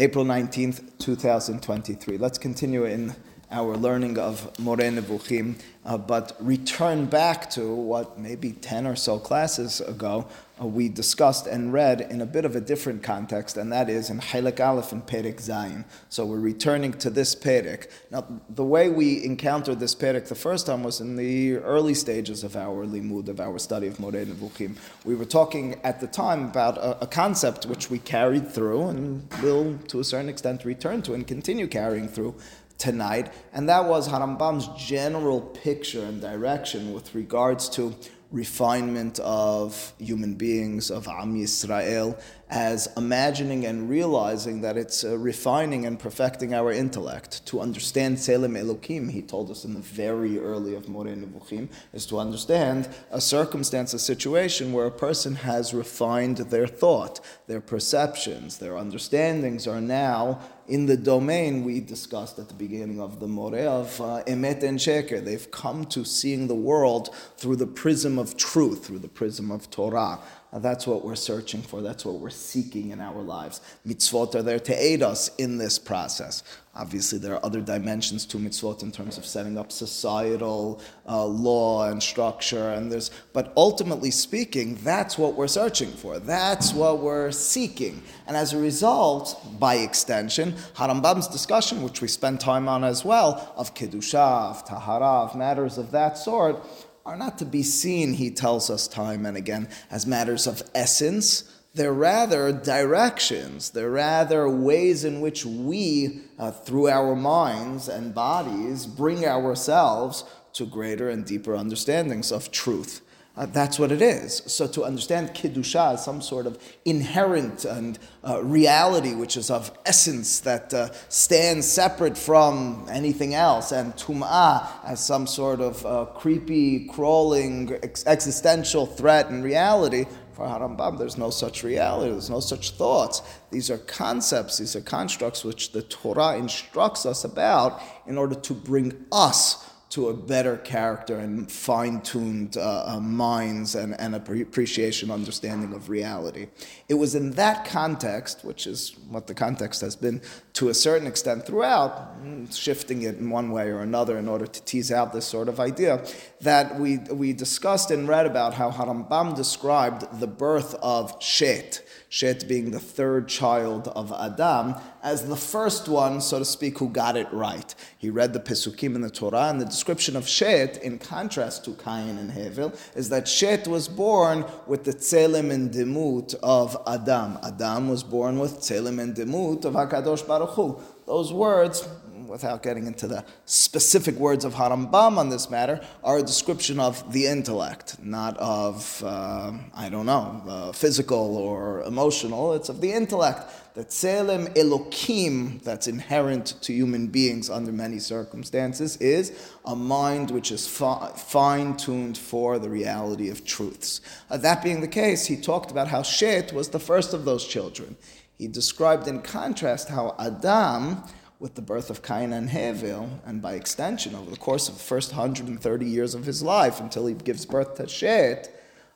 April 19th, 2023. Let's continue in our learning of Moreh Nevukhim, uh, but return back to what maybe 10 or so classes ago uh, we discussed and read in a bit of a different context, and that is in Halak Aleph and Perek Zayin. So we're returning to this Perek. Now, the way we encountered this Perek the first time was in the early stages of our limud, of our study of Moreh Nevukhim. We were talking at the time about a, a concept which we carried through and will, to a certain extent, return to and continue carrying through tonight, and that was Harambam's general picture and direction with regards to refinement of human beings, of Am Yisrael, as imagining and realizing that it's uh, refining and perfecting our intellect. To understand Tselem Elokim, he told us in the very early of Moreh Nevukhim, is to understand a circumstance, a situation where a person has refined their thought, their perceptions, their understandings are now in the domain we discussed at the beginning of the Moreh of uh, Emet and Sheker. They've come to seeing the world through the prism of truth, through the prism of Torah. That's what we're searching for. That's what we're seeking in our lives. Mitzvot are there to aid us in this process. Obviously, there are other dimensions to mitzvot in terms of setting up societal uh, law and structure, and there's. But ultimately speaking, that's what we're searching for. That's what we're seeking, and as a result, by extension, Harambam's discussion, which we spend time on as well, of kedusha, of tahara, of matters of that sort, are not to be seen, he tells us time and again, as matters of essence. They're rather directions. They're rather ways in which we, uh, through our minds and bodies, bring ourselves to greater and deeper understandings of truth. Uh, that's what it is. So to understand Kiddusha as some sort of inherent and uh, reality, which is of essence that uh, stands separate from anything else, and Tum'ah as some sort of uh, creepy, crawling, ex- existential threat and reality, for Harambam, there's no such reality, there's no such thoughts. These are concepts, these are constructs which the Torah instructs us about in order to bring us to a better character and fine-tuned uh, uh, minds and, and appreciation, understanding of reality. It was in that context, which is what the context has been to a certain extent throughout, mm, shifting it in one way or another in order to tease out this sort of idea, that we, we discussed and read about how Harambam described the birth of Shet, Shet being the third child of Adam, as the first one, so to speak, who got it right. He read the Pesukim in the Torah, and the description of Shet, in contrast to Cain and Hevel, is that Shet was born with the Tselem and Demut of Adam. Adam was born with Tselem and Demut of HaKadosh Baruch Hu. Those words without getting into the specific words of Harambam on this matter, are a description of the intellect, not of, uh, I don't know, uh, physical or emotional. It's of the intellect. The tselem elokim that's inherent to human beings under many circumstances is a mind which is fi- fine tuned for the reality of truths. Uh, that being the case, he talked about how Shet was the first of those children. He described in contrast how Adam with the birth of Cain and Hevel, and by extension, over the course of the first 130 years of his life until he gives birth to Shet,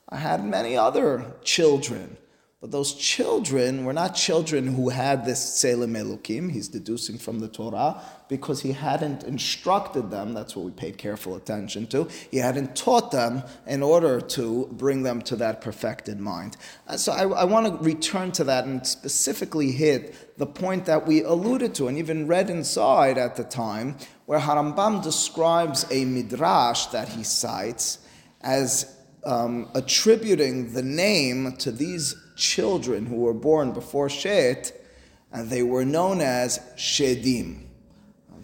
I had many other children. But those children were not children who had this Tselem Elokim, he's deducing from the Torah, because he hadn't instructed them, that's what we paid careful attention to, he hadn't taught them in order to bring them to that perfected mind. And so I, I want to return to that and specifically hit the point that we alluded to and even read inside at the time, where Harambam describes a midrash that he cites as um, attributing the name to these children who were born before Shet, and they were known as Shedim.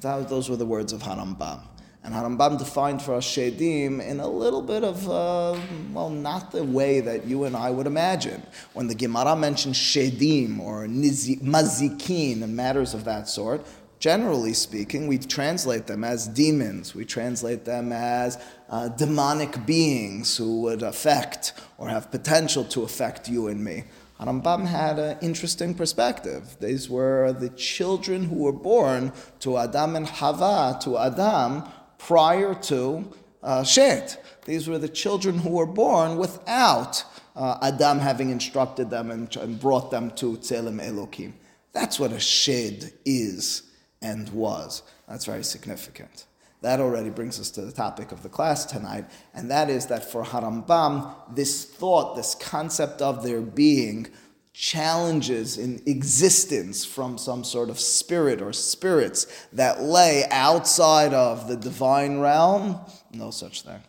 That, those were the words of Harambam. And Harambam defined for us Shedim in a little bit of, uh, well, not the way that you and I would imagine. When the Gemara mentions Shedim or Mazikin and matters of that sort, generally speaking, we translate them as demons. We translate them as uh, demonic beings who would affect or have potential to affect you and me. Rambam had an interesting perspective. These were the children who were born to Adam and Hava, to Adam, prior to uh, Shet. These were the children who were born without uh, Adam having instructed them and, and brought them to Tselem Elokim. That's what a shed is and was. That's very significant. That already brings us to the topic of the class tonight, and that is that for Harambam, this thought, this concept of there being challenges in existence from some sort of spirit or spirits that lay outside of the divine realm, no such thing.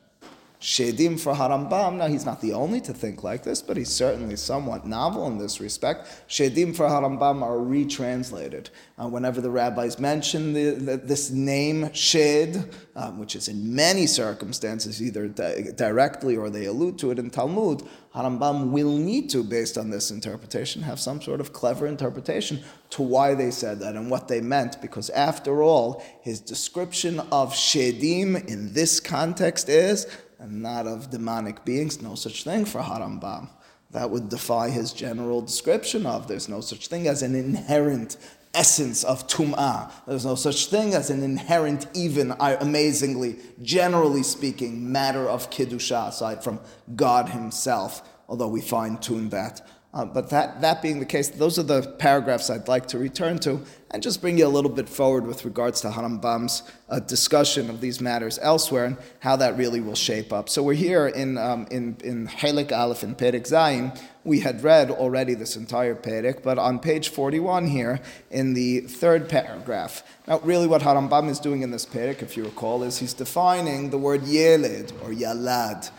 Shedim for Harambam, now he's not the only to think like this, but he's certainly somewhat novel in this respect. Shedim for Harambam are retranslated. Uh, whenever the rabbis mention the, the, this name, Shed, um, which is in many circumstances either di- directly or they allude to it in Talmud, Harambam will need to, based on this interpretation, have some sort of clever interpretation to why they said that and what they meant, because after all, his description of Shedim in this context is and not of demonic beings. No such thing for Harambam. That would defy his general description of there's no such thing as an inherent essence of tum'ah. There's no such thing as an inherent, even amazingly, generally speaking, matter of kiddusha aside from God Himself. Although we fine tune that uh, but that, that being the case, those are the paragraphs I'd like to return to and just bring you a little bit forward with regards to Harambam's uh, discussion of these matters elsewhere and how that really will shape up. So we're here in, um, in, in Helik Aleph and Perek Zayin. We had read already this entire Perek, but on page 41 here, in the third paragraph, now really what Harambam is doing in this Perek, if you recall, is he's defining the word Yeled or Yalad,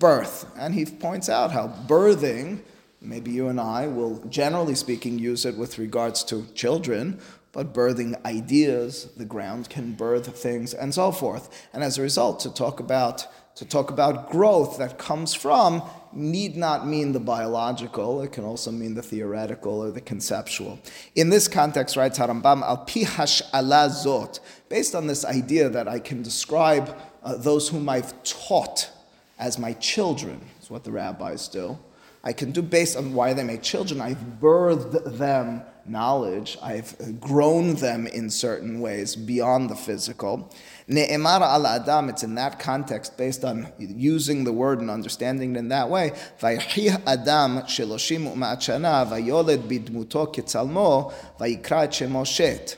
birth. And he points out how birthing Maybe you and I will, generally speaking, use it with regards to children, but birthing ideas, the ground can birth things, and so forth. And as a result, to talk about to talk about growth that comes from need not mean the biological, it can also mean the theoretical or the conceptual. In this context, writes Harambam, al pihash alazot, based on this idea that I can describe uh, those whom I've taught as my children, is what the rabbis do. I can do based on why they make children. I've birthed them knowledge. I've grown them in certain ways beyond the physical. Ne'emar al Adam, it's in that context, based on using the word and understanding it in that way. Vayhih Adam sheloshim u'ma'at vayoled bidmuto ketzalmo vayikra shemo Shet.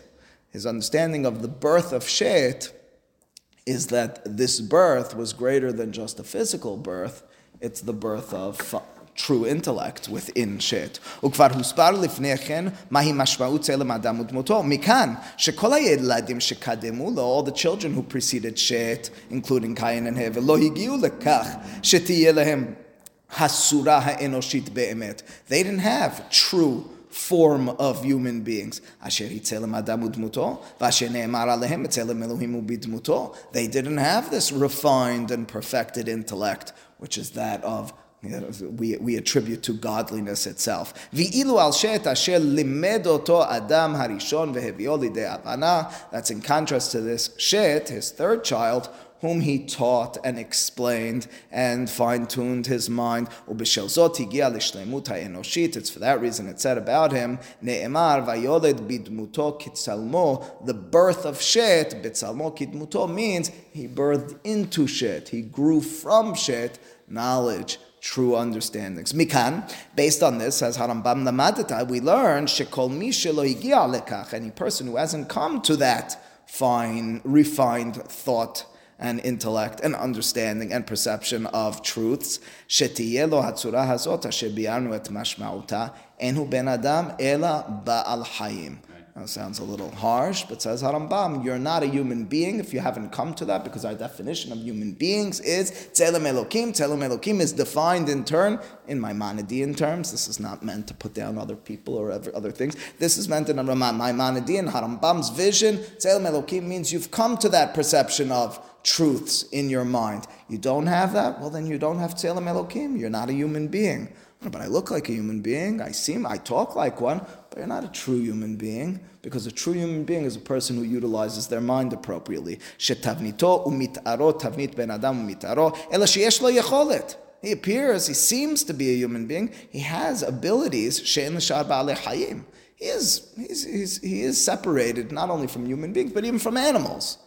His understanding of the birth of Shet is that this birth was greater than just a physical birth. It's the birth of true intellect within Shet. וכבר הוסבר לפני כן מהי משמעות צלם אדם ודמותו. מכאן שכל הילדים שקדמו לו, all the children who preceded Shet, including Cain and Hevel, לא הגיעו לכך שתהיה להם הסורה האנושית באמת. They didn't have true form of human beings. אשר היא צלם ודמותו, ואשר נאמר עליהם צלם אלוהים ובדמותו. They didn't have this refined and perfected intellect, which is that of we, we attribute to godliness itself. That's in contrast to this Shet, his third child, whom he taught and explained and fine-tuned his mind. It's for that reason it said about him, the birth of Shet, bitsalmo kitmuto means he birthed into Shet, he grew from Shet knowledge true understandings. Mikan, based on this, as Harambam Namadita, we learn Shekol Mishelo any person who hasn't come to that fine, refined thought and intellect and understanding and perception of truths, Shetiyelo hatsura Hazota Shebiarnu et Mashmauta, Enhu Ben Adam Ela Ba'al Hayim that sounds a little harsh, but says Harambam, you're not a human being if you haven't come to that, because our definition of human beings is Tzelem Elokim. Tzelem Elokim is defined in turn in Maimonidean terms. This is not meant to put down other people or other things. This is meant in Maimonidean, Harambam's vision. Tzelem Elokim means you've come to that perception of truths in your mind. You don't have that? Well, then you don't have Tzelem Elokim. You're not a human being. But I look like a human being. I seem, I talk like one. But you're not a true human being because a true human being is a person who utilizes their mind appropriately. He appears, he seems to be a human being. He has abilities. He is, he's, he's, he is separated not only from human beings, but even from animals.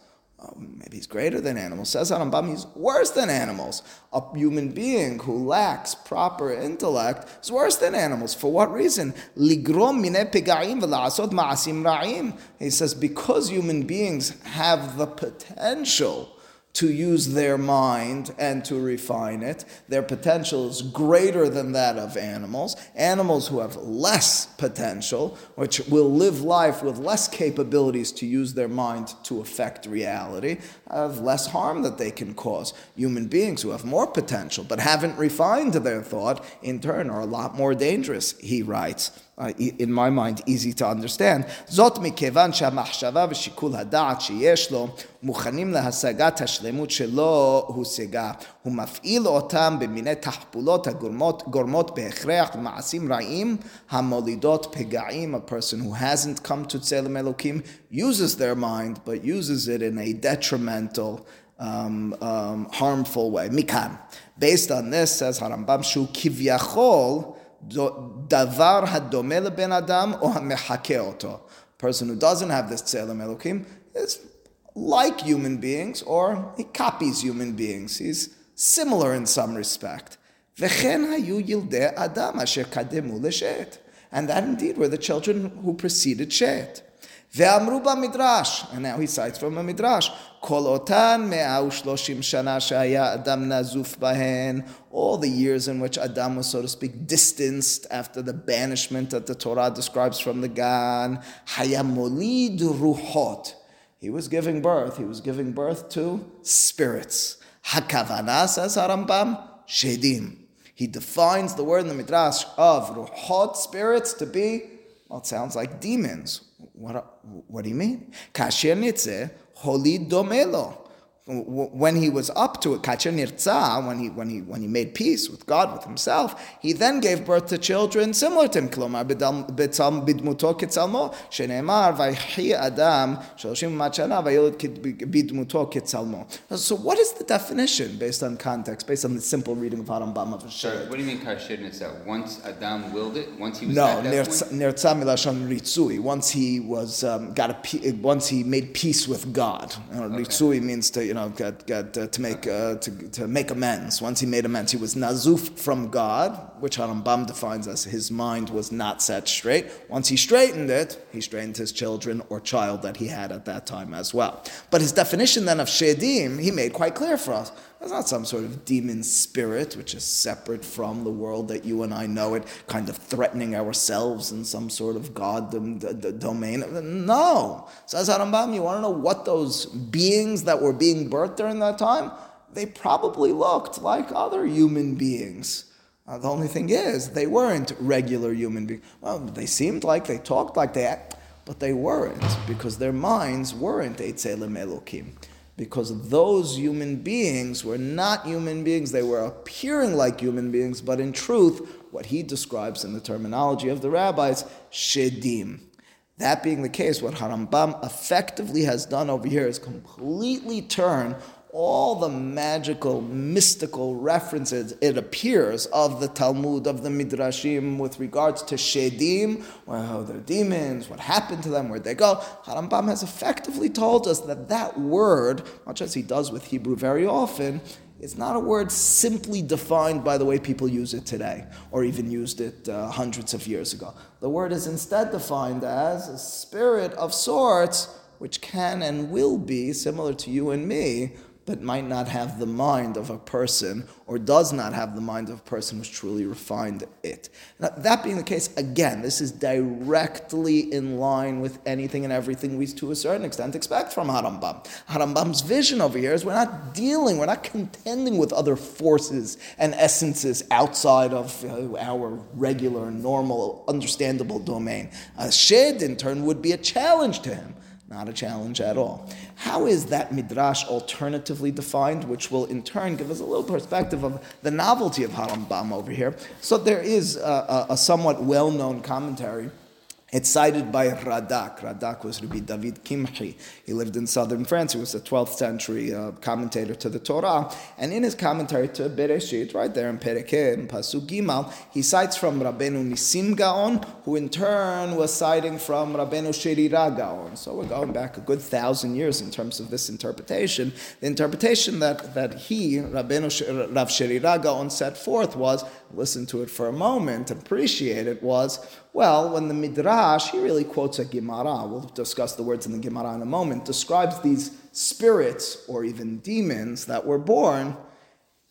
Oh, maybe he's greater than animals. Says Harambam, he's worse than animals. A human being who lacks proper intellect is worse than animals. For what reason? He says because human beings have the potential to use their mind and to refine it. Their potential is greater than that of animals. Animals who have less potential, which will live life with less capabilities to use their mind to affect reality, have less harm that they can cause. Human beings who have more potential but haven't refined their thought, in turn, are a lot more dangerous, he writes uh, in my mind, easy to understand. זאת מכיוון שהמחשבה ושיקול הדעת שיש לו מוכנים להשגת השלמות שלא הושגה. הוא מפעיל אותם במיני תחפולות הגורמות בהכרח למעשים רעים המולידות פגעים. A person who hasn't come to צלם אלוקים uses their mind, but uses it in a detrimental um, um, harmful way. מכאן. Based on this, says הרמב"ם, שהוא כביכול Davar hadomel ben Adam, or המחקה person who doesn't have this tzelem elokim is like human beings or he copies human beings. He's similar in some respect. Vechen hayu ילדי Adam, asher kademu And that indeed were the children who preceded Shet. ואמרו במדרש, and now he cites from a midrash, כל אותן מאה ושלושים שנה שהיה אדם נזוף בהן, all the years in which Adam was, so to speak, distanced after the banishment that the Torah describes from the Gan, היה מוליד רוחות. He was giving birth, he was giving birth to spirits. הכוונה, says Harambam, shedim. He defines the word in the Midrash of ruhot, spirits, to be, well, it sounds like demons. what, what do you mean? Kasher nitze holid domelo when he was up to it, kacher when he when he when he made peace with God with himself, he then gave birth to children similar to him. Klomar bidmuto kitzalmo shenemar vayhi adam shloshim machana vayolid bidmuto kitzalmo. So, what is the definition based on context, based on the simple reading of Harambam of Sorry, what do you mean kasher nirtza? Once Adam willed it, once he was no nirtza milashon ritzui. Once he was um, got a once he made peace with God. You know, okay. Ritzui means to you know, got, got uh, to make uh, to, to make amends. Once he made amends, he was nazuf from God, which Harambam defines as his mind was not set straight. Once he straightened it, he straightened his children or child that he had at that time as well. But his definition then of shedim, he made quite clear for us. It's not some sort of demon spirit which is separate from the world that you and I know it, kind of threatening ourselves in some sort of God domain. No. Says Harambam, you want to know what those beings that were being birthed during that time? They probably looked like other human beings. Uh, the only thing is, they weren't regular human beings. Well, they seemed like they talked like that, but they weren't because their minds weren't Eitzelim Elokim because those human beings were not human beings. They were appearing like human beings, but in truth, what he describes in the terminology of the rabbis, shedim. That being the case, what Harambam effectively has done over here is completely turn all the magical, mystical references, it appears, of the Talmud, of the Midrashim with regards to Shedim, well, they're demons, what happened to them, where'd they go. Harambam has effectively told us that that word, much as he does with Hebrew very often, is not a word simply defined by the way people use it today, or even used it uh, hundreds of years ago. The word is instead defined as a spirit of sorts, which can and will be similar to you and me, but might not have the mind of a person or does not have the mind of a person who's truly refined it. Now, that being the case, again, this is directly in line with anything and everything we, to a certain extent, expect from Harambam. Harambam's vision over here is we're not dealing, we're not contending with other forces and essences outside of uh, our regular, normal, understandable domain. A shed, in turn, would be a challenge to him. Not a challenge at all. How is that midrash alternatively defined, which will in turn give us a little perspective of the novelty of Harambam over here? So there is a, a, a somewhat well-known commentary It's cited by Radak. Radak was Rabbi David Kimchi. He lived in southern France. He was a 12th century uh, commentator to the Torah. And in his commentary to Bereshit, right there in Pereke, in Pasuk Gimal, he cites from Rabbeinu Nisim Gaon, who in turn was citing from Rabbeinu Sherira Gaon. So we're going back a good thousand years in terms of this interpretation. The interpretation that, that he, Rabbeinu Rav Sherira Gaon, set forth was, listen to it for a moment, appreciate it, was, well, when the Midrash, he really quotes a Gemara, we'll discuss the words in the Gemara in a moment, describes these spirits or even demons that were born,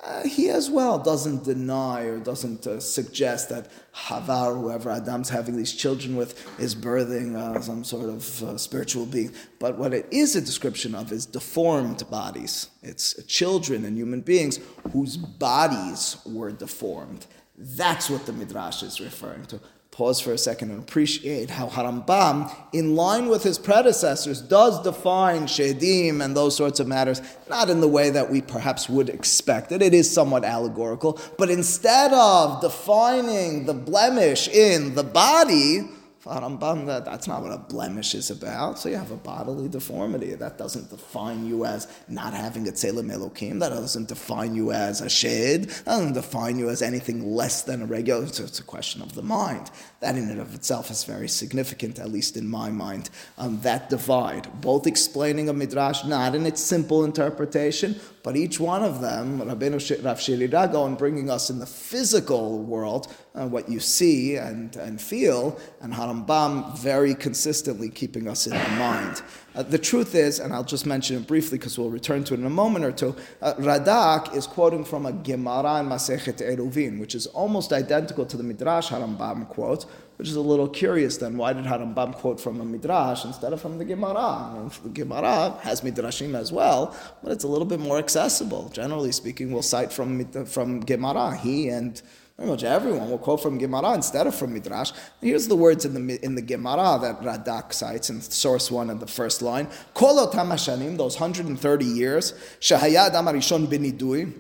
uh, he as well doesn't deny or doesn't uh, suggest that Havar, whoever Adam's having these children with, is birthing uh, some sort of uh, spiritual being. But what it is a description of is deformed bodies. It's children and human beings whose bodies were deformed. That's what the Midrash is referring to pause for a second and appreciate how Harambam, in line with his predecessors, does define Shedim and those sorts of matters, not in the way that we perhaps would expect it. It is somewhat allegorical, but instead of defining the blemish in the body, Rambam, that, that's not what a blemish is about. So you have a bodily deformity. That doesn't define you as not having a tzelem elokim. That doesn't define you as a shed. That doesn't define you as anything less than a regular. It's, it's a question of the mind. That in and of itself is very significant, at least in my mind. Um, that divide, both explaining a midrash not in its simple interpretation, but each one of them, Rabbeinu Rav Sherira and bringing us in the physical world, uh, what you see and, and feel, and Harambam very consistently keeping us in the mind. Uh, the truth is, and I'll just mention it briefly because we'll return to it in a moment or two, uh, Radak is quoting from a Gemara in Masechet Eruvin, which is almost identical to the Midrash Harambam quote, which is a little curious then. Why did Harambam quote from a Midrash instead of from the Gemara? the Gemara has Midrashim as well, but it's a little bit more accessible. Generally speaking, we'll cite from, from Gemara. He and pretty much everyone will quote from Gemara instead of from Midrash. Here's the words in the in the Gemara that Radak cites in source one of the first line. Kolot hamashanim, those 130 years, shahayad amarishon benidui,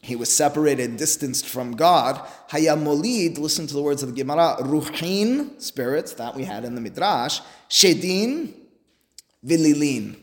he was separated, distanced from God. Hayamolid, listen to the words of the Gemara, ruhin, spirits, that we had in the Midrash, shedin, vililin.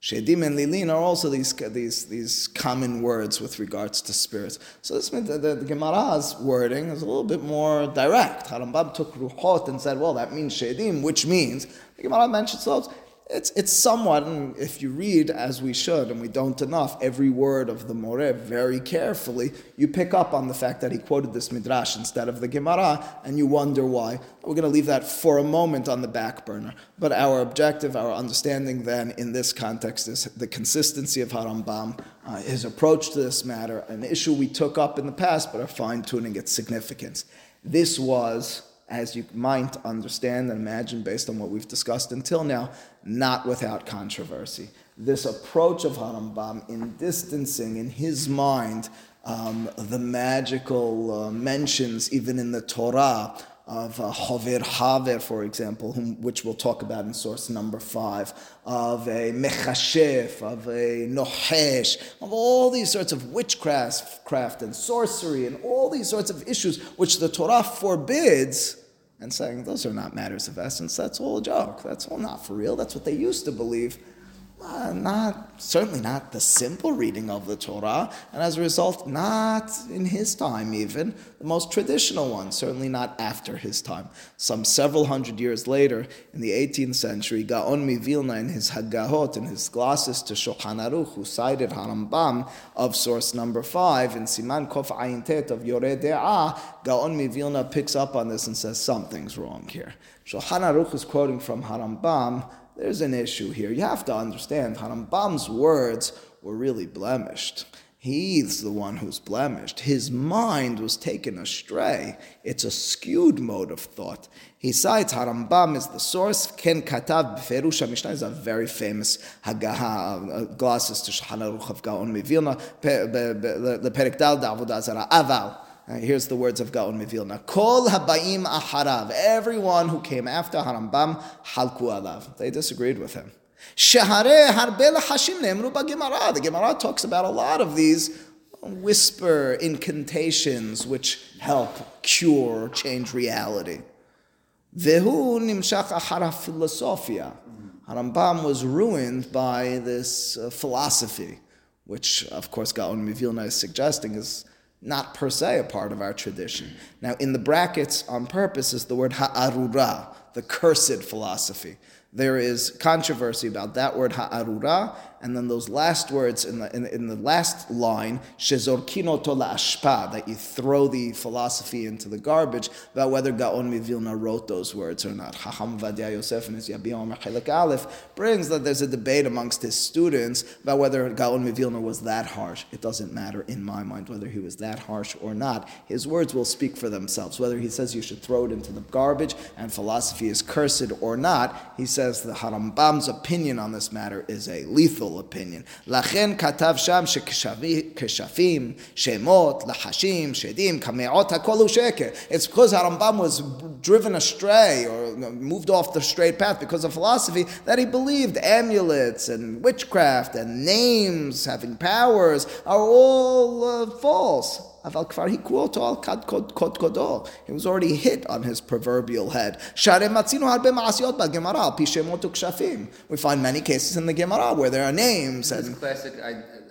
Shedim and lilin are also these, these, these common words with regards to spirits. So this means the, the, the Gemara's wording is a little bit more direct. Harambam took ruhot and said, well, that means shedim, which means, the Gemara mentions those, it's, it's somewhat, if you read as we should, and we don't enough, every word of the Moreh very carefully, you pick up on the fact that he quoted this Midrash instead of the Gemara, and you wonder why. We're going to leave that for a moment on the back burner. But our objective, our understanding then in this context is the consistency of Harambam, uh, his approach to this matter, an issue we took up in the past, but are fine tuning its significance. This was as you might understand and imagine based on what we've discussed until now, not without controversy. This approach of Harambam in distancing in his mind um, the magical uh, mentions, even in the Torah, of uh, Hover Haver, for example, whom, which we'll talk about in source number five, of a Mechashef, of a Nohesh, of all these sorts of witchcraft craft and sorcery and all these sorts of issues which the Torah forbids, and saying those are not matters of essence, that's all a joke, that's all not for real, that's what they used to believe uh, not certainly not the simple reading of the Torah, and as a result, not in his time even the most traditional one. Certainly not after his time. Some several hundred years later, in the 18th century, Gaon Mivilna in his Haggahot, in his glosses to Shulchan Aruch, who cited Harambam of source number five in Siman Kof Ayin Tet of Yoreh De'ah, Gaon Mivilna picks up on this and says something's wrong here. Shulchan Aruch is quoting from Harambam there's an issue here. You have to understand, Harambam's words were really blemished. He's the one who's blemished. His mind was taken astray. It's a skewed mode of thought. He cites Harambam is the source. Ken Katav Beferush Mishnah is a very famous Haggaha, uh, glosses to Shulchan Aruch of Gaon Mivilna, the Perek Dal Avodah Zarah, Aval. Here's the words of Gaon Mivilna. Kol habayim aharav. Everyone who came after Harambam, halku alav. They disagreed with him. Shehare harbe hashim nemru Gemara. The Gemara talks about a lot of these whisper incantations which help cure, change reality. Vehu nimshach achara philosophia. Harambam was ruined by this uh, philosophy, which, of course, Gaon Mivilna is suggesting is not per se a part of our tradition. Now, in the brackets on purpose is the word ha'arura, the cursed philosophy. There is controversy about that word ha'arura and then those last words in the, in, in the last line, shezorkino to that you throw the philosophy into the garbage, about whether Gaon Mivilna wrote those words or not. Chacham Ovadia Yosef in his Yabia Omer Aleph brings that there's a debate amongst his students about whether Gaon Mivilna was that harsh. It doesn't matter in my mind whether he was that harsh or not. His words will speak for themselves. Whether he says you should throw it into the garbage and philosophy is cursed or not, he says the Harambam's opinion on this matter is a lethal opinion. לכן כתב שם שכשפים, שמות, לחשים, שדים, קמעות, הכל הוא שקר. It's because Harambam was driven astray or moved off the straight path because of philosophy that he believed amulets and witchcraft and names having powers are all uh, false. He was already hit on his proverbial head. We find many cases in the Gemara where there are names. and classic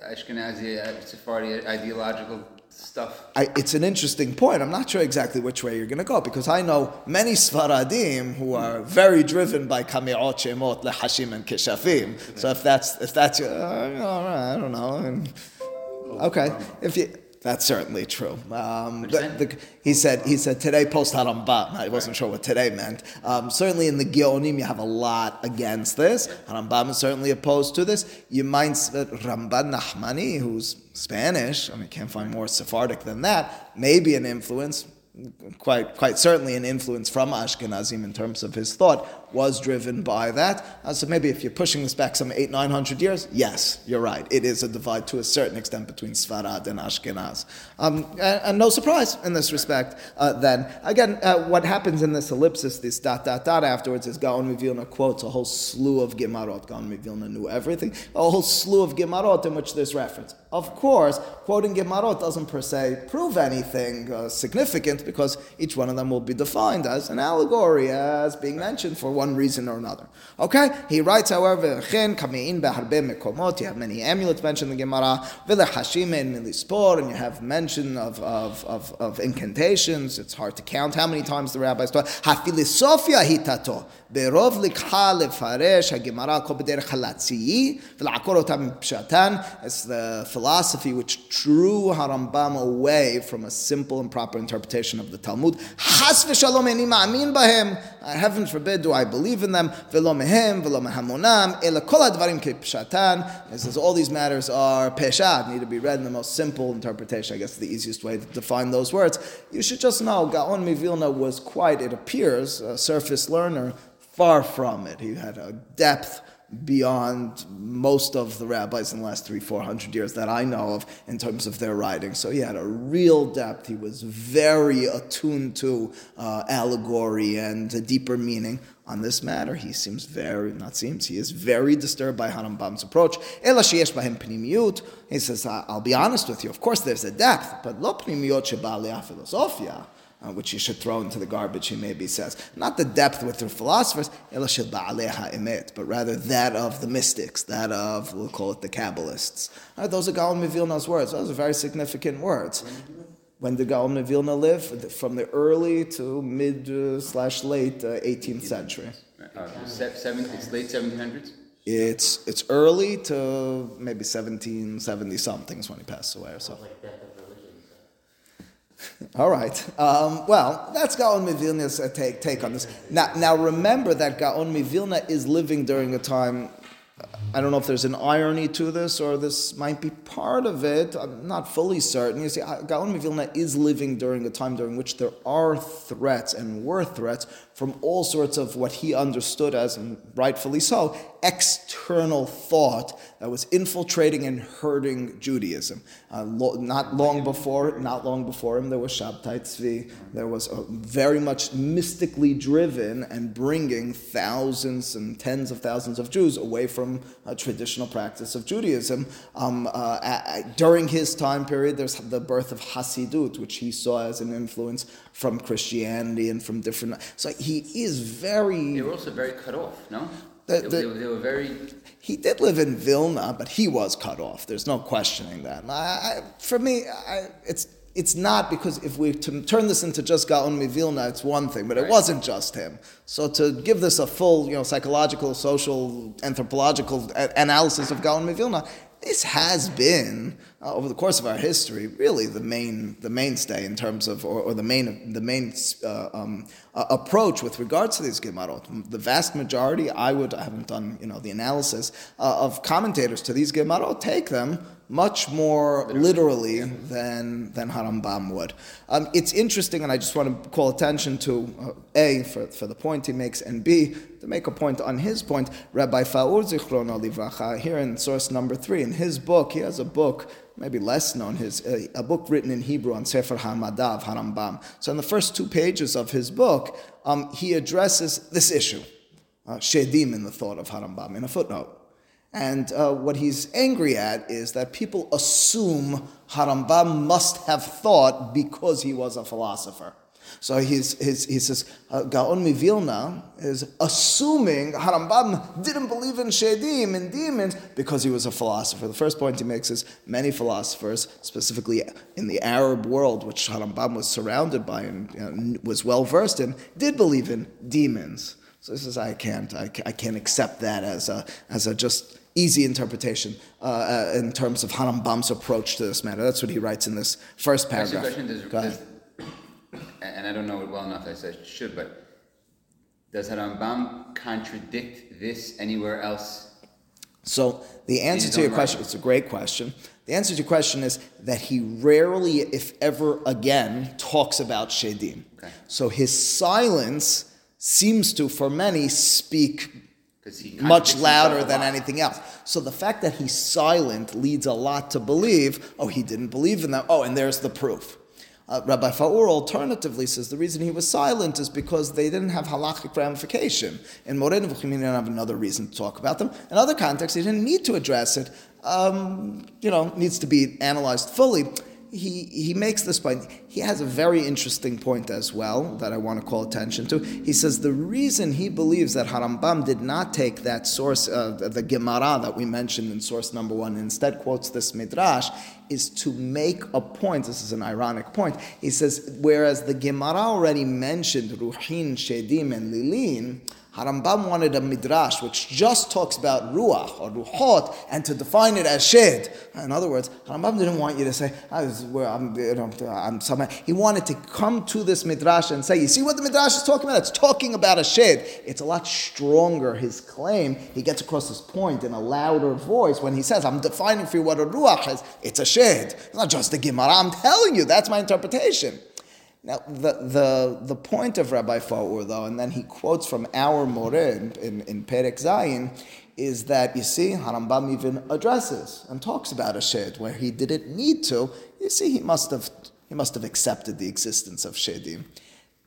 Ashkenazi uh, Sephardi ideological stuff. I, it's an interesting point. I'm not sure exactly which way you're going to go because I know many Sfaradim who are very driven by Kami'ot Shemot, Lehashim, and Keshafim. So if that's if that's uh, all right, I don't know. Okay, if you that's certainly true. Um, the, the, he said he said today post Harambam. I wasn't sure what today meant. Um, certainly in the Geonim you have a lot against this. Harambam is certainly opposed to this. You might Ramban Nachmani, who's Spanish. I mean, can't find more Sephardic than that. Maybe an influence quite, quite certainly an influence from Ashkenazim in terms of his thought, was driven by that. Uh, so maybe if you're pushing this back some eight, nine hundred years, yes, you're right. It is a divide to a certain extent between Sfarad and Ashkenaz. Um, and, and, no surprise in this respect uh, then. Again, uh, what happens in this ellipsis, this dot, dot, dot afterwards, is Gaon Mivilna quotes a whole slew of Gemarot. Gaon Mivilna knew everything. A whole slew of Gemarot in which there's reference. Of course, quoting Gemarot doesn't per se prove anything uh, significant because each one of them will be defined as an allegory, as being mentioned for one reason or another. Okay? He writes, however, you have many amulets mentioned in the Gemara, and you have mention of, of, of, of incantations. It's hard to count how many times the rabbis taught. Hitato. ברוב לקחה לפרש הגמרא כל בדרך חלציי ולעקור אותה מפשטן. It's the philosophy which drew Harambam away from a simple and proper interpretation of the Talmud. חס ושלום איני מאמין בהם. Heaven forbid do I believe in them. ולא מהם ולא מהמונם, אלא כל הדברים כפשטן. It says all these matters are peshat, need to be read in the most simple interpretation. I guess the easiest way to define those words. You should just know Gaon Mivilna was quite, it appears, a surface learner Far from it. He had a depth beyond most of the rabbis in the last three, four hundred years that I know of in terms of their writing. So he had a real depth. He was very attuned to uh, allegory and a deeper meaning. On this matter, he seems very, not seems, he is very disturbed by Harambam's approach. He says, I'll be honest with you, of course there's a depth, but lo pnimiyut sheba philosophia uh, which you should throw into the garbage, he maybe says. Not the depth with the philosophers, but rather that of the mystics, that of, we'll call it the Kabbalists. Uh, those are Gaon Mivilna's words. Those are very significant words. When did Gaon Mivilna live? From the early to mid uh, slash late 18th uh, century. Uh, seven, it's late 1700s? It's, it's early to maybe 1770 somethings when he passed away or so. All right. Um, well, that's Gaon Mivilna's uh, take, take on this. Now, now remember that Gaon Mivilna is living during a time. I don't know if there's an irony to this or this might be part of it. I'm not fully certain. You see, uh, Gaon Mivilna is living during a time during which there are threats and were threats from all sorts of what he understood as, and rightfully so, external thought that was infiltrating and hurting Judaism. Uh, lo- not long before, not long before him, there was Shabtai Tzvi. There was a very much mystically driven and bringing thousands and tens of thousands of Jews away from a traditional practice of Judaism. Um, uh, during his time period, there's the birth of Hasidut, which he saw as an influence from Christianity and from different. So he is very. They were also very cut off, no? The- they, the- they were- they were very. He did live in Vilna, but he was cut off. There's no questioning that. I, I, for me, I, it's it's not because if we turn this into just Gaon Vilna, it's one thing, but it Right. wasn't just him. So to give this a full, you know, psychological, social, anthropological a- analysis of Gaon Vilna, this has been uh, over the course of our history really the main the mainstay in terms of or, or the main the main uh, um, uh, approach with regards to these gemarot. The vast majority, I would I haven't done you know the analysis uh, of commentators to these gemarot take them much more literally than than Harambam would. Um, it's interesting, and I just want to call attention to uh, a for, for the point he makes, and b to make a point on his point. Rabbi Faur Livracha here in source number three in his book, he has a book. Maybe less known, his uh, a book written in Hebrew on Sefer Hamadav Harambam. So in the first two pages of his book, um, he addresses this issue, uh, shedim in the thought of Harambam in a footnote. And uh, what he's angry at is that people assume Harambam must have thought because he was a philosopher. So he's, he's, he says, uh, Gaon Mivilna is assuming Harambam didn't believe in Shedim, in demons, because he was a philosopher. The first point he makes is many philosophers, specifically in the Arab world, which Harambam was surrounded by and you know, was well versed in, did believe in demons. So this is I can't I, I can't accept that as a as a just easy interpretation uh, uh, in terms of Harambam's approach to this matter. That's what he writes in this first Ask you a paragraph. question. Does, does, and I don't know it well enough as I should, but does Harambam contradict this anywhere else? So the answer to your question, it's a great question. The answer to your question is that he rarely, if ever again, talks about Shedim. Okay. So his silence seems to, for many, speak much louder than anything else. So the fact that he's silent leads a lot to believe, oh, he didn't believe in that. Oh, and there's the proof. Uh, Rabbi Faur alternatively says the reason he was silent is because they didn't have halachic ramification. In Moreh Nevukhim, he didn't have another reason to talk about them. In other contexts, he didn't need to address it. Um, you know, needs to be analyzed fully. He, he makes this point. He has a very interesting point as well that I want to call attention to. He says the reason he believes that Harambam did not take that source, the Gemara that we mentioned in source number one, and instead quotes this midrash, is to make a point. This is an ironic point. He says, whereas the Gemara already mentioned Ruhin, Shedim, and Lilin, Harambam wanted a midrash which just talks about ruach or ruhot and to define it as shed. In other words, Harambam didn't want you to say, "Ah, I'm, you know, I'm somehow. He wanted to come to this midrash and say, you see what the midrash is talking about? It's talking about a shed. It's a lot stronger, his claim. He gets across his point in a louder voice when he says, I'm defining for you what a ruach is. It's a shed. It's not just a Gemara. I'm telling you, that's my interpretation. Now, the, the, the point of Rabbi Faur, though, and then he quotes from our Moreh in, in, in Perek is that, you see, Harambam even addresses and talks about a shed where he didn't need to. You see, he must have, he must have accepted the existence of shedim.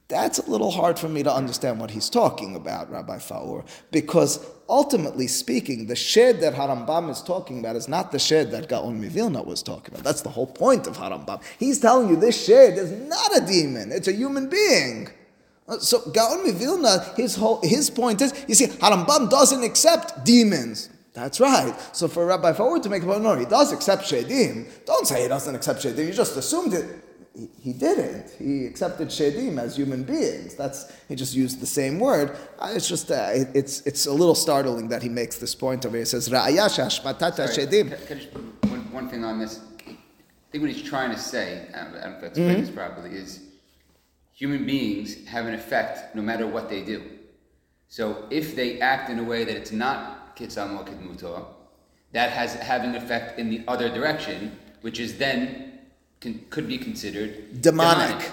That's a little hard for me to understand what he's talking about, Rabbi Faur, because ultimately speaking, the shed that Harambam is talking about is not the shed that Gaon Mivilna was talking about. That's the whole point of Harambam. He's telling you this shed is not a demon, it's a human being. Uh, So Gaon Mivilna, his whole his point is, you see, Harambam doesn't accept demons. That's right. So for Rabbi Faur to make a point, no, he does accept shedim. Don't say he doesn't accept shedim. You just assumed it. He, he didn't. He accepted shedim as human beings. That's he just used the same word. It's just uh, it, it's it's a little startling that he makes this point over. He says Ra'aya shashmatat Sorry, shedim. Can, can I just put one, one thing on this? I think what he's trying to say, I don't know if that's phrased this properly, is human beings have an effect no matter what they do. So if they act in a way that it's not kitzam or that has having an effect in the other direction, which is then can, could be considered Demonic.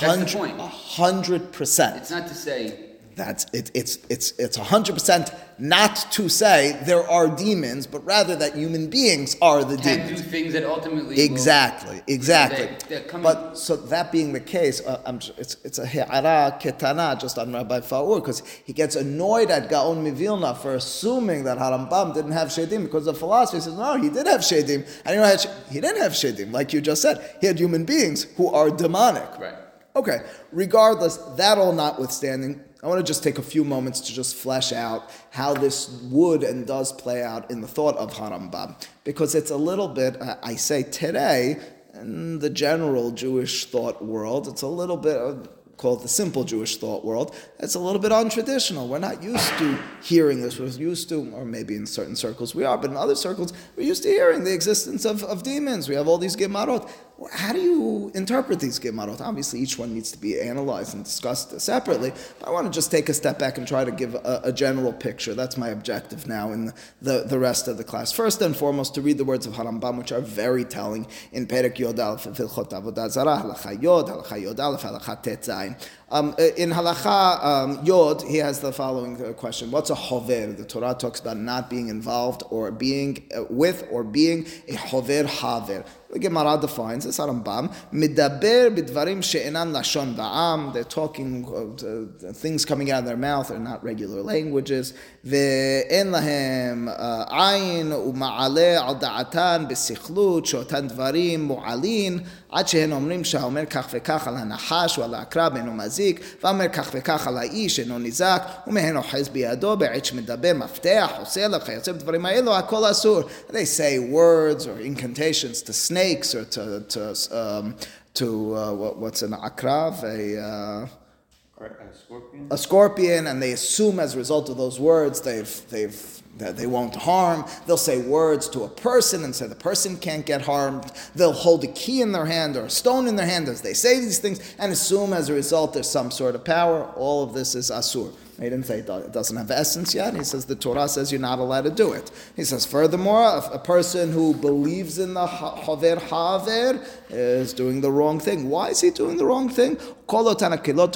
That's the point. A hundred percent. It's not to say That's it, it's it's it's hundred percent not to say there are demons, but rather that human beings are the Can demons. do things that ultimately will- Exactly, exactly. They- but so that being the case, uh, I'm, it's it's a he'ara ketana just on Rabbi Faur because he gets annoyed at Gaon Mivilna for assuming that Harambam didn't have shedim because the philosophy. Says no, he did have shedim, and you know he didn't have shedim like you just said. He had human beings who are demonic. Right. Okay, regardless, that all notwithstanding, I want to just take a few moments to just flesh out how this would and does play out in the thought of Harambam. Because it's a little bit, I say today, in the general Jewish thought world, it's a little bit, uh, called the simple Jewish thought world, it's a little bit untraditional. We're not used to hearing this. We're used to, or maybe in certain circles we are, but in other circles, we're used to hearing the existence of, of demons. We have all these Gemarot. How do you interpret these Gemarot? Obviously, each one needs to be analyzed and discussed separately, but I want to just take a step back and try to give a, a general picture. That's my objective now in the, the, rest of the class. First and foremost, to read the words of Harambam, which are very telling in Perek Yod Aleph, Hilchot Avodah Zarah, Halacha Yod, Halacha Yod Halacha Tet. Um, in Halacha um, Yod, he has the following uh, question: What's a hover? The Torah talks about not being involved or being uh, with or being a hover haver. The Gemara defines this Rambam midaber bidvarim she'enan lashon ba'am. They're talking uh, things coming out of their mouth are not regular languages. Ve'en lahem ayin u'ma'ale al da'atan b'sichlut she'otan dvarim mu'alin עד שהן אומרים שהאומר כך וכך על הנחש ועל העקרב אינו מזיק, ואומר כך וכך על האיש אינו ניזק, ומהן אוחז בידו בעת שמדבר מפתח, עושה לך, יוצא בדברים האלו, הכל אסור. They say words or incantations to snakes or to, to, um, to uh, what, what's an akrav, a... Uh, Scorpion? a scorpion, and they assume as a result of those words they've they've that they won't harm. They'll say words to a person and say the person can't get harmed. They'll hold a key in their hand or a stone in their hand as they say these things and assume as a result there's some sort of power. All of this is asur. He didn't say it doesn't have essence yet. He says the Torah says you're not allowed to do it. He says furthermore, a, a person who believes in the haver haver is doing the wrong thing. Why is he doing the wrong thing? The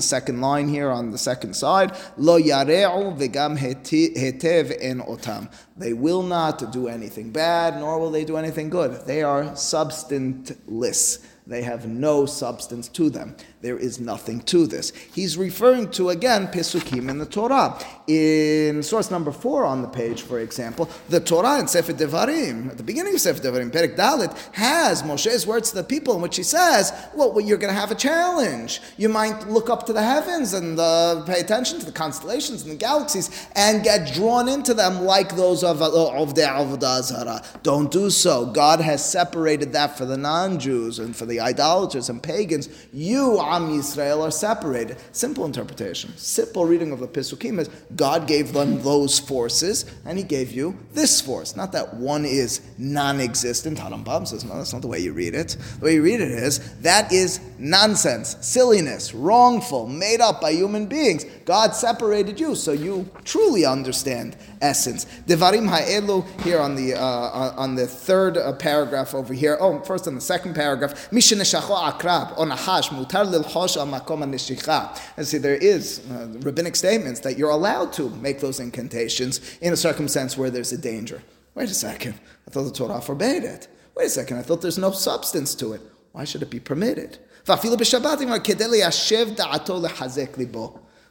second line here on the second side, lo yare'u v'gam hetev en otam. They will not do anything bad, nor will they do anything good. They are substanceless. They have no substance to them. There is nothing to this. He's referring to, again, Pesukim in the Torah. In source number four on the page, for example, the Torah in Sefer Devarim, at the beginning of Sefer Devarim, Perek Dalet, has Moshe's words to the people in which he says, well, well you're going to have a challenge. You might look up to the heavens and uh, pay attention to the constellations and the galaxies and get drawn into them like those of, of the Avodah. Don't do so. God has separated that for the non-Jews and for the idolaters and pagans. You, Am Yisrael, are separated. Simple interpretation. Simple reading of the Pesukim is God gave them those forces and He gave you this force. Not that one is non-existent. Harambam says, no, that's not the way you read it. The way you read it is that is nonsense, silliness, wrongful, made up by human beings. God separated you so you truly understand essence. Devarim ha'elu here on the uh, on the third uh, paragraph over here. Oh, first on the second paragraph, misheneshacho akrab on nahash mutar And see, there is uh, rabbinic statements that you're allowed to make those incantations in a circumstance where there's a danger. Wait a second, I thought the Torah forbade it. Wait a second, I thought there's no substance to it. Why should it be permitted?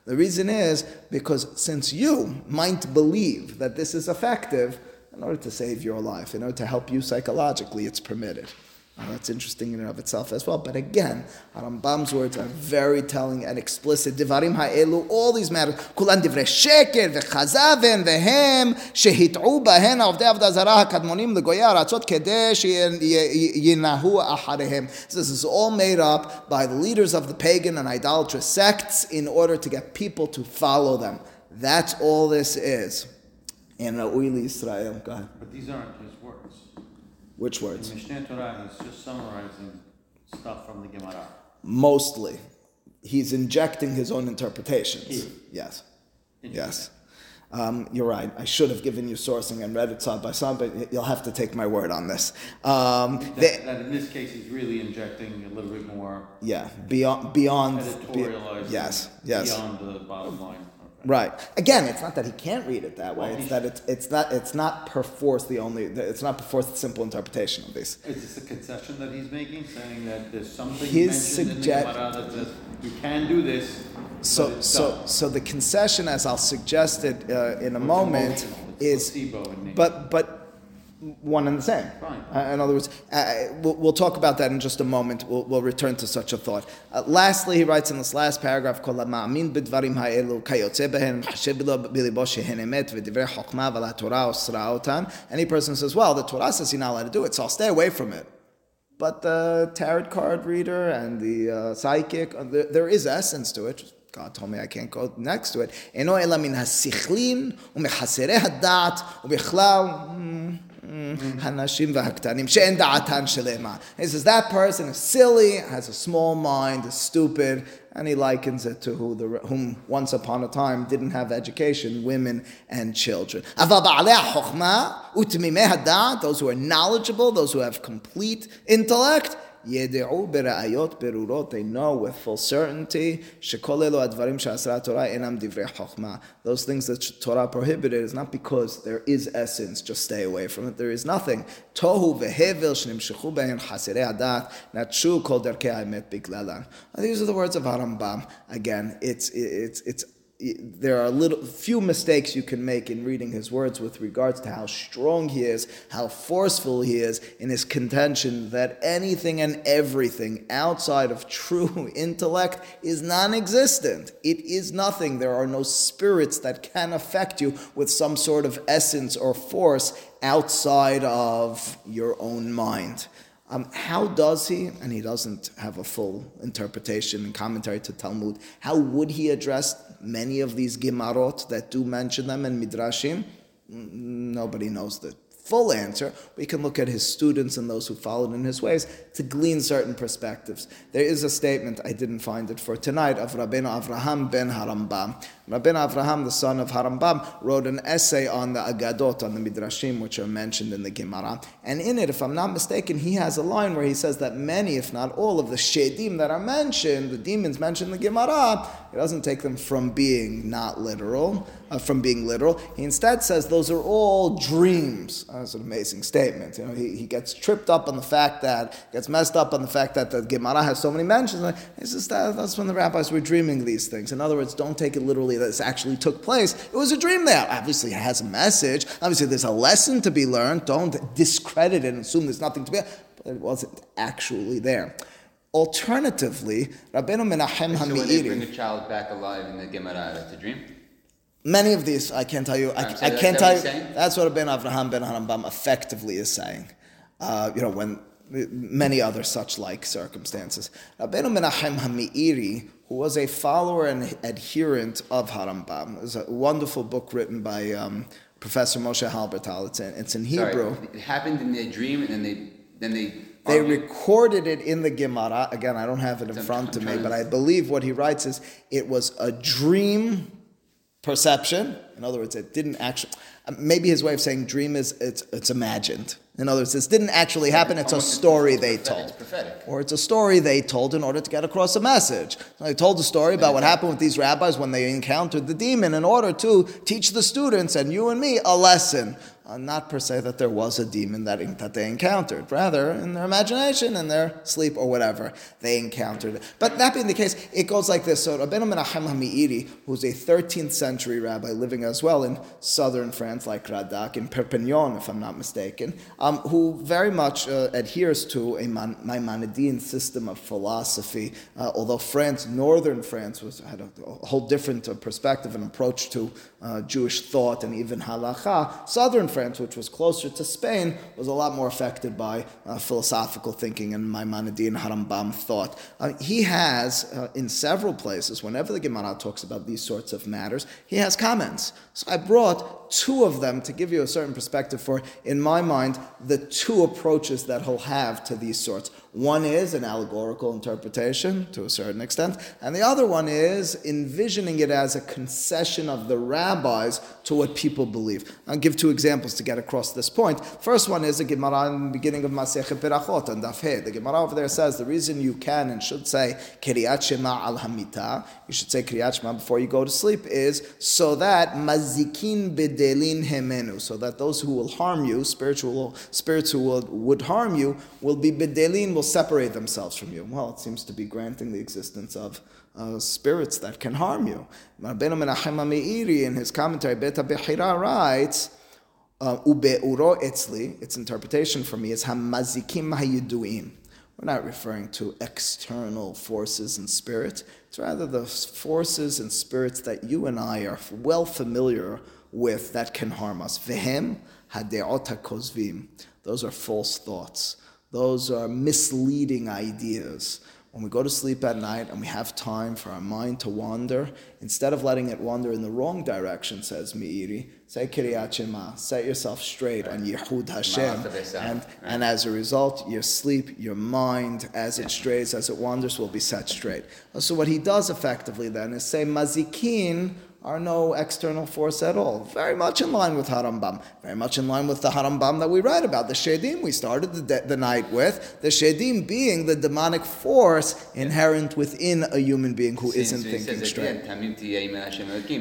The reason is because since you might believe that this is effective, in order to save your life, in order to help you psychologically, it's permitted. Now, that's interesting in and of itself as well. But again, Rambam's words are very telling and explicit. Divarim ha'elu, all these matters. Kulan divrei sheker v'chazaven v'hem shehit'u bahen avdei avda zarah ha'kadmonim l'goyei aratzot kedei sheyinahu acharehem. This is all made up by the leaders of the pagan and idolatrous sects in order to get people to follow them. That's all this is. In Ra'ui Israel. Go ahead. But these aren't. Which words? In Mishneh Torah, he's just summarizing stuff from the Gemara. Mostly. He's injecting his own interpretations. Here. Yes. Yes. Um, you're right. I should have given you sourcing and read it side by side, but you'll have to take my word on this. Um, That, they- that in this case, he's really injecting a little bit more yeah, beyond beyond. be- editorializing. yes, yes. Beyond the bottom line. Right. Again, it's not that he can't read it that way. Well, It's that it's it's not it's not perforce the only it's not perforce the simple interpretation of these. Is this a concession that he's making, saying that there's something His mentioned in the Gemara that says you can do this, So so done. so the concession, as I'll suggest it uh, in a moment, is placebo in nature. but but one and the same. Uh, in other words, uh, we'll, we'll, talk about that in just a moment. We'll, we'll return to such a thought. Uh, lastly, he writes in this last paragraph, Any person says, well, the Torah says you're not allowed to do it, so I'll stay away from it. But the tarot card reader and the uh, psychic, uh, there, there is essence to it. God told me I can't go next to it. Mm-hmm. He says that person is silly, has a small mind, is stupid, and he likens it to who the, whom once upon a time didn't have education, women and children. Those who are knowledgeable, those who have complete intellect, ידעו בראיות ברורות, they know with full certainty, שכל אלו הדברים שאסרה התורה אינם דברי חוכמה. Those things that Torah prohibited is not because there is essence, just stay away from it, there is nothing. תוהו והבל שנמשכו בהן חסרי הדעת, נטשו כל דרכי האמת בגללן. These are the words of Harambam. Again, it's, it's, it's there are little few mistakes you can make in reading his words with regards to how strong he is, how forceful he is in his contention that anything and everything outside of true intellect is non-existent. It is nothing. There are no spirits that can affect you with some sort of essence or force outside of your own mind. Um, how does he, and he doesn't have a full interpretation and commentary to Talmud, how would he address many of these Gemarot that do mention them in Midrashim? Nobody knows the full answer. We can look at his students and those who followed in his ways to glean certain perspectives. There is a statement, I didn't find it for tonight, of Rabbeinu Avraham ben Harambam. Rabbeinu Avraham, the son of Harambam, wrote an essay on the Agadot, on the Midrashim, which are mentioned in the Gemara. And in it, if I'm not mistaken, he has a line where he says that many, if not all, of the Shedim that are mentioned, the demons mentioned in the Gemara, he doesn't take them from being not literal, uh, from being literal. He instead says those are all dreams. That's an amazing statement. You know, he, he gets tripped up on the fact that, gets messed up on the fact that the Gemara has so many mentions. He says that, that's when the rabbis were dreaming these things. In other words, don't take it literally that this actually took place. It was a dream there. Obviously, it has a message. Obviously, there's a lesson to be learned. Don't discredit it and assume there's nothing to be, but it wasn't actually there. Alternatively, Rabbeinu Menachem So when they bring a child back alive in the Gemara, that's a dream? many of these, I can't tell you, I, so I can't that tell you, saying? that's what Rabbeinu Avraham ben Harambam effectively is saying. Uh, you know, when many other such like circumstances. Rabbeinu Menachem Hameiri, who was a follower and adherent of Harambam, was a wonderful book written by um, Professor Moshe Halbertal. It's in, it's in Hebrew. Sorry, it happened in their dream, and then they then they. They argued. recorded it in the Gemara. Again, I don't have it in I'm- front I'm of me, but I believe what he writes is it was a dream perception. In other words, it didn't actually. Maybe his way of saying dream is it's it's imagined. In other words, this didn't actually happen. It's a story they told, or it's a story they told in order to get across a message. They told the story about what happened with these rabbis when they encountered the demon in order to teach the students and you and me a lesson. Uh, not per se that there was a demon that, that they encountered. Rather, in their imagination, in their sleep, or whatever, they encountered it. But that being the case, it goes like this. So Rabbeinu Menachem Hameiri, who's a 13th century rabbi living as well in southern France, like Radak, in Perpignan, if I'm not mistaken, um, who very much uh, adheres to a Man- Maimonidean system of philosophy, uh, although France, northern France, was had a, a whole different uh, perspective and approach to uh, Jewish thought and even halacha. Southern France, which was closer to Spain, was a lot more affected by uh, philosophical thinking and Maimonidean Harambam thought. Uh, he has, uh, in several places, whenever the Gemara talks about these sorts of matters, he has comments. So I brought two of them to give you a certain perspective for, in my mind, the two approaches that he'll have to these sorts. One is an allegorical interpretation to a certain extent, and the other one is envisioning it as a concession of the rabbis to what people believe. I'll give two examples to get across this point. First one is a Gemara in the beginning of Masechet Berachot and Daf He. The Gemara over there says the reason you can and should say Kiryat Shema al Hamita, you should say Kiryat Shema before you go to sleep, is so that mazikin bedelin hemenu, so that those who will harm you, spiritual spirits who will, would harm you, will be bedelin, will separate themselves from you. Well, it seems to be granting the existence of uh, spirits that can harm you. Rabbeinu Menachem Meiri in his commentary, Beit HaBechira writes, uh, Ube'uro etzli, its interpretation for me is hamazikim hayiduim. We're not referring to external forces and spirit. It's rather the forces and spirits that you and I are well familiar with that can harm us. Vehem hadeota kozvim. Those are false thoughts. Those are misleading ideas. When we go to sleep at night and we have time for our mind to wander, instead of letting it wander in the wrong direction, says Meiri, say Kiryat Shema, set yourself straight on Yehud Hashem, and, and as a result, your sleep, your mind, as it strays, as it wanders, will be set straight. So what he does effectively then is say Mazikin are no external force at all. Very much in line with Harambam. Very much in line with the Harambam that we read about, the Shedim we started the, de- the night with. The Shedim being the demonic force inherent within a human being who not thinking straight.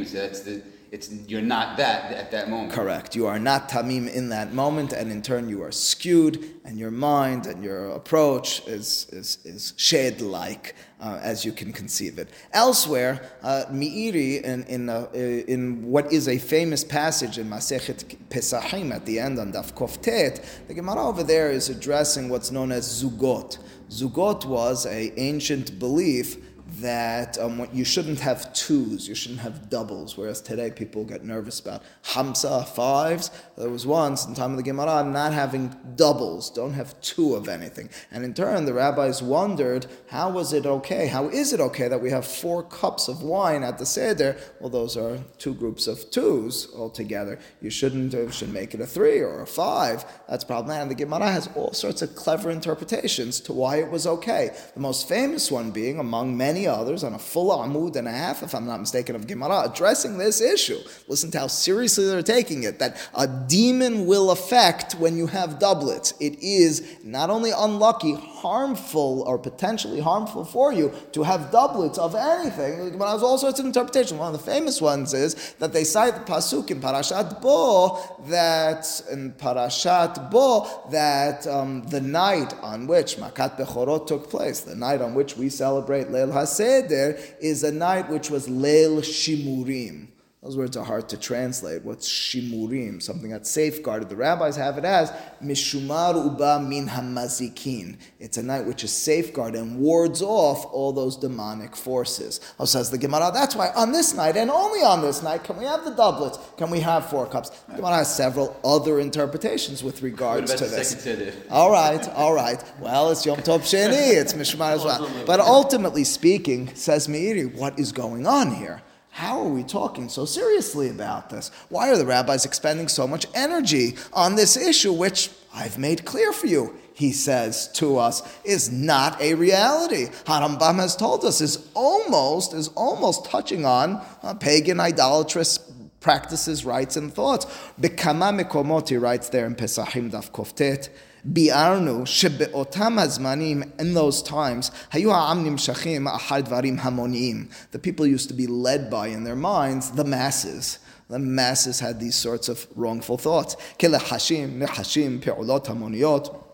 so that's the it's you're not that at that moment. Correct. You are not tamim in that moment, and in turn you are skewed, and your mind and your approach is is, is shed like. Uh, as you can conceive it. Elsewhere, uh, Meiri, in, in, uh, in what is a famous passage in Masechet Pesachim at the end on Daf Koftet, the Gemara over there is addressing what's known as Zugot. Zugot was a ancient belief that um, you shouldn't have twos, you shouldn't have doubles, whereas today people get nervous about hamsa, fives. There was once in time of the Gemara not having doubles, don't have two of anything. And in turn, the rabbis wondered, how was it okay? How is it okay that we have four cups of wine at the Seder? Well, those are two groups of twos altogether. You shouldn't, you should make it a three or a five. That's problematic. And the Gemara has all sorts of clever interpretations to why it was okay. The most famous one being, among many others on a full amud and a half, if I'm not mistaken, of Gemara addressing this issue. Listen to how seriously they're taking it. That a demon will affect when you have doublets. It is not only unlucky, harmful or potentially harmful for you to have doublets of anything. Gemara has all sorts of interpretations. One of the famous ones is that they cite the pasuk in Parashat Bo that in Parashat Bo that um, the night on which Makat Bechorot took place, the night on which we celebrate Leil Has Seder is a night which was Leil Shimurim. Those words are hard to translate. What's shimurim? Something that's safeguarded. The rabbis have it as mishumar uba min hamazikin. It's a night which is safeguarded and wards off all those demonic forces. Oh, says the Gemara. That's why on this night and only on this night can we have the doublets. Can we have four cups? The Gemara has several other interpretations with regards to this. All right, all right. Well, it's Yom Tov Sheni. It's mishumar as well. But ultimately speaking, says Meiri, what is going on here? How are we talking so seriously about this? Why are the rabbis expending so much energy on this issue, which I've made clear for you? He says to us, is not a reality. Harambam has told us is almost is almost touching on uh, pagan idolatrous practices, rites, and thoughts. Bekama mekomot, writes there in Pesachim Daf Koftet. ביארנו שבאותם הזמנים, in those times, היו העם נמשכים אחר דברים המוניים. The people used to be led by in their minds the masses. The masses had these sorts of wrongful thoughts. כלחשים, נחשים, פעולות המוניות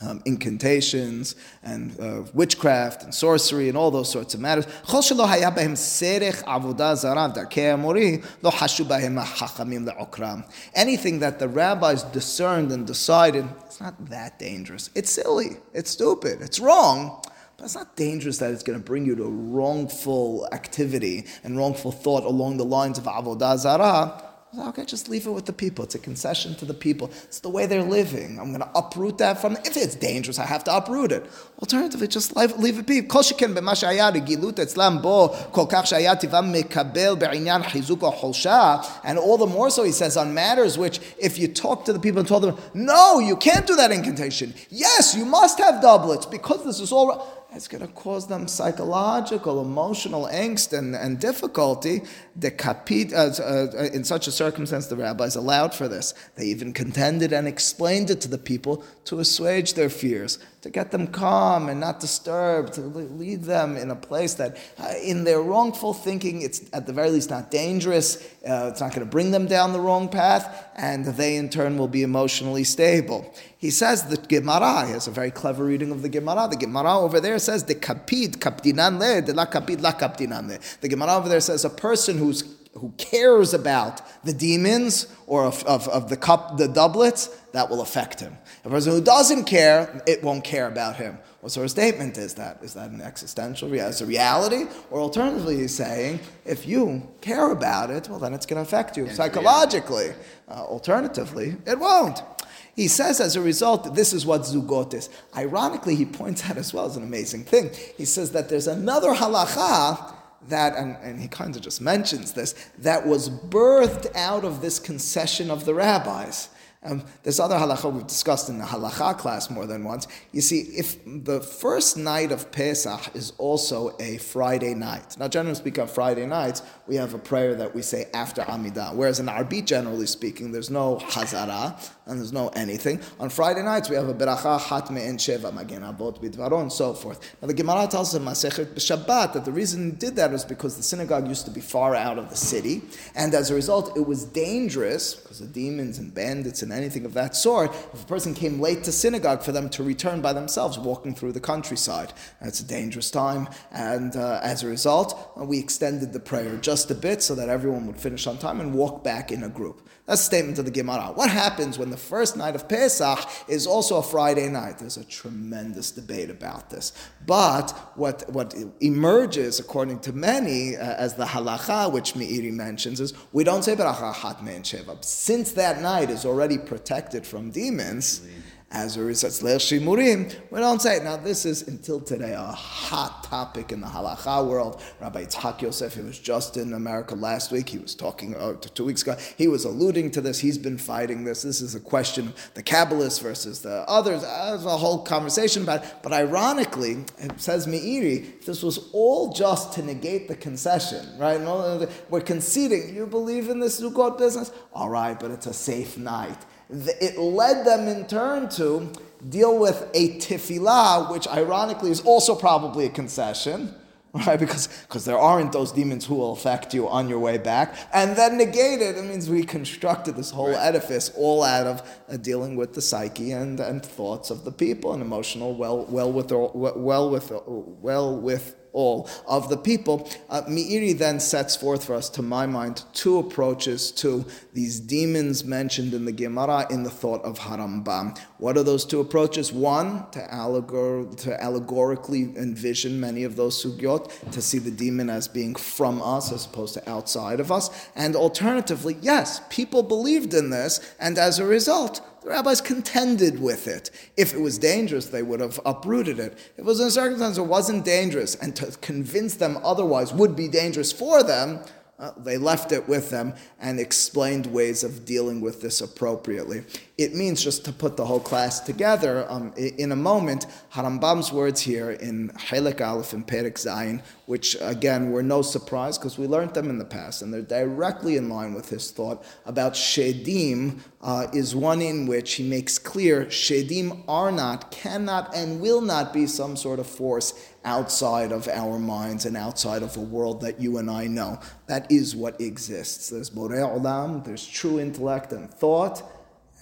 um, incantations and uh, witchcraft and sorcery and all those sorts of matters. Anything that the rabbis discerned and decided, it's not that dangerous. It's silly. It's stupid. It's wrong. But it's not dangerous that it's going to bring you to wrongful activity and wrongful thought along the lines of avodah zarah Okay, just leave it with the people. It's a concession to the people. It's the way they're living. I'm going to uproot that from. If it's dangerous, I have to uproot it. Alternatively, just leave, leave it be. כל שכן במה שהיה רגילות אצלם בו, כל כך שהיה טבעם מקבל בעניין חיזוק או חולשה, and all the more so, he says, on matters which, if you talk to the people and told them, no, you can't do that incantation. Yes, you must have doublets because this is all it's going to cause them psychological, emotional angst and, and difficulty. The kapit, uh, uh, in such a circumstance, the rabbis allowed for this. They even contended and explained it to the people to assuage their fears, to get them calm and not disturbed, to lead them in a place that, uh, in their wrongful thinking, it's at the very least not dangerous, uh, it's not going to bring them down the wrong path, and they in turn will be emotionally stable. He says that Gemara, he has a very clever reading of the Gemara. The Gemara over there says, the kapid, kapdinan le, de la kapid, la kapdinan le. The Gemara over there says, a person who's who cares about the demons or of, of, of the cup, the doublets, that will affect him. A person who doesn't care, it won't care about him. What sort of statement is that? Is that an existential reality? a reality? Or alternatively, he's saying, if you care about it, well, then it's going to affect you psychologically. Uh, alternatively, it won't. He says as a result, this is what zugot is. Ironically, he points out as well as an amazing thing. He says that there's another halacha that, and, and he kind of just mentions this, that was birthed out of this concession of the rabbis. Um, this other halacha we've discussed in the halacha class more than once. You see, if the first night of Pesach is also a Friday night. Now, generally speaking, on Friday nights, we have a prayer that we say after Amidah. Whereas in Arbit, generally speaking, there's no Hazara and there's no anything. On Friday nights, we have a Beracha Hat Me'en Sheva Magen Avot Bidvaron, and so forth. Now, the Gemara tells in Masechet Shabbat that the reason did that was because the synagogue used to be far out of the city, and as a result, it was dangerous because the demons and bandits and anything of that sort. If a person came late to synagogue, for them to return by themselves, walking through the countryside, it's a dangerous time, and uh, as a result, we extended the prayer just a bit so that everyone would finish on time and walk back in a group. A statement of the Gemara. What happens when the first night of Pesach is also a Friday night? There's a tremendous debate about this. But what, what emerges, according to many, uh, as the halacha, which Meiri mentions, is we don't say Beracha Hat Sheva. Since that night is already protected from demons, as a result, shimurim. We don't say. Now, this is until today a hot topic in the halacha world. Rabbi Yitzhak Yosef, he was just in America last week. He was talking uh, two weeks ago. He was alluding to this. He's been fighting this. This is a question of the Kabbalists versus the others. Uh, there's a whole conversation about it. But ironically, it says Meiri, this was all just to negate the concession, right? We're conceding. You believe in this zugot business? All right, but it's a safe night it led them in turn to deal with a tefillah, which ironically is also probably a concession, right? Because because there aren't those demons who will affect you on your way back, and then negate it. It means we constructed this whole right. edifice all out of uh, dealing with the psyche and, and thoughts of the people and emotional well well with well with well with all of the people. Uh, then sets forth for us, to my mind, two approaches to these demons mentioned in the Gemara in the thought of Harambam. What are those two approaches? One, to, allegor- to allegorically envision many of those sugyot, to see the demon as being from us as opposed to outside of us. And alternatively, yes, people believed in this, and as a result, the rabbis contended with it. If it was dangerous, they would have uprooted it. If it was in a circumstance it wasn't dangerous, and to convince them otherwise would be dangerous for them, uh, they left it with them and explained ways of dealing with this appropriately. It means just to put the whole class together. Um, in a moment, Harambam's words here in Helek Aleph and Perek Zayin, which again were no surprise because we learned them in the past, and they're directly in line with his thought about Shedim, uh, is one in which he makes clear Shedim are not, cannot, and will not be some sort of force outside of our minds and outside of a world that you and I know. That is what exists. There's Borei Olam, there's true intellect and thought,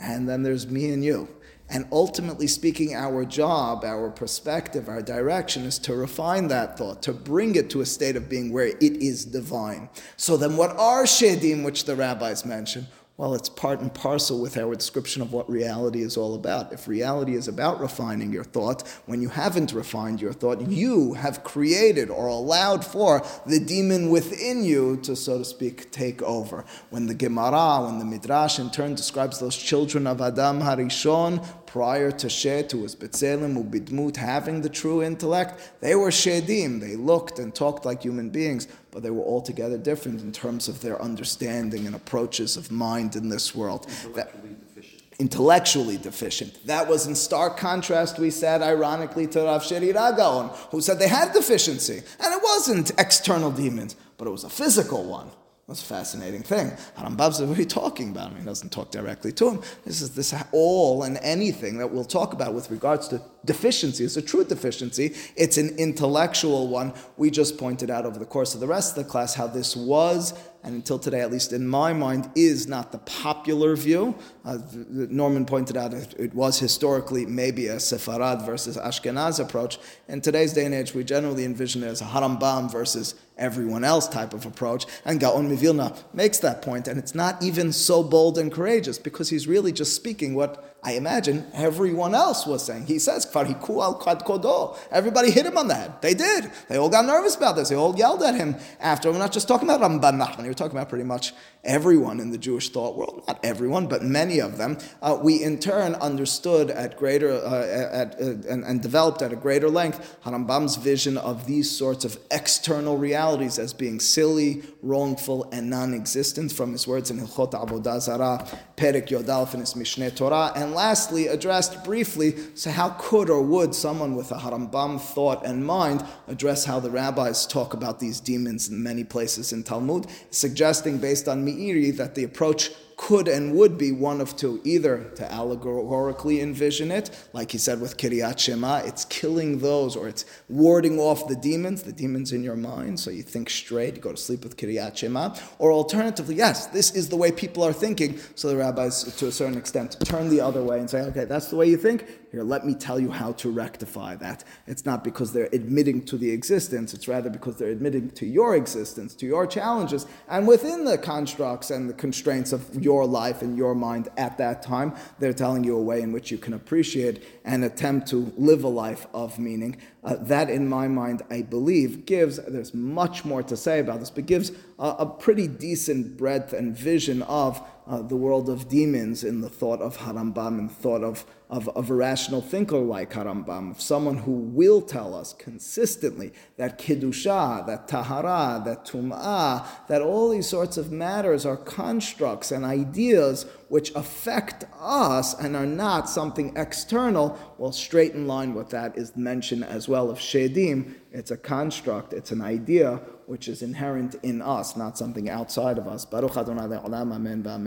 and then there's me and you. And ultimately speaking, our job, our perspective, our direction is to refine that thought, to bring it to a state of being where it is divine. So then, what are shedim, which the rabbis mention? Well, it's part and parcel with our description of what reality is all about. If reality is about refining your thought, when you haven't refined your thought, you have created or allowed for the demon within you to, so to speak, take over. When the Gemara, when the Midrash in turn describes those children of Adam Harishon, prior to Shet, who was B'Tselem, Ubidmut, having the true intellect, they were Shedim. They looked and talked like human beings, but they were altogether different in terms of their understanding and approaches of mind in this world. That- Intellectually deficient. intellectually deficient. That was in stark contrast, we said, ironically, to Rav Sherira Gaon, who said they had deficiency. And it wasn't external demons, but it was a physical one. That's a fascinating thing. Harambam said, What are you talking about? I mean, he doesn't talk directly to him. This is this all and anything that we'll talk about with regards to deficiency. It's a true deficiency. It's an intellectual one. We just pointed out over the course of the rest of the class how this was, and until today, at least in my mind, is not the popular view. Uh, Norman pointed out it, it was historically maybe a Sepharad versus Ashkenaz approach. In today's day and age, we generally envision it as a Harambam versus everyone else type of approach. And Gaon Mivilna makes that point, and it's not even so bold and courageous because he's really just speaking what I imagine everyone else was saying. He says, "Kfar al kad kodo." Everybody hit him on the head. They did. They all got nervous about this. They all yelled at him after. We're not just talking about Ramban Nachman. We're talking about pretty much everyone in the Jewish thought world. Not everyone, but many of them. Uh, we in turn understood at greater uh, at, uh, and, and developed at a greater length Harambam's vision of these sorts of external realities as being silly, wrongful, and non-existent from his words in Hilchot Avodah Zarah, Perek Yud Aleph in his Mishneh Torah, and lastly addressed briefly. So how could or would someone with a Harambam thought and mind address how the rabbis talk about these demons in many places in Talmud, suggesting based on Meiri that the approach could and would be one of two either to allegorically envision it, like he said with Kiryat Shema, it's killing those or it's warding off the demons, the demons in your mind, so you think straight, you go to sleep with Kiryat Shema, or alternatively, yes, this is the way people are thinking, so the rabbis, to a certain extent, turn the other way and say, okay, that's the way you think, here, let me tell you how to rectify that. It's not because they're admitting to the existence, it's rather because they're admitting to your existence, to your challenges, and within the constructs and the constraints of your life and your mind at that time, they're telling you a way in which you can appreciate and attempt to live a life of meaning. Uh, that, in my mind, I believe, gives, there's much more to say about this, but gives a, a pretty decent breadth and vision of uh, the world of demons in the thought of Harambam and thought of, of, of a rational thinker like Harambam, of someone who will tell us consistently that Kiddusha, that Tahara, that Tum'ah, that all these sorts of matters are constructs and ideas which affect us and are not something external, well, straight in line with that is mention as well of Shedim. It's a construct, it's an idea which is inherent in us, not something outside of us. Baruch Adonai Le'olam, Amen, Amen.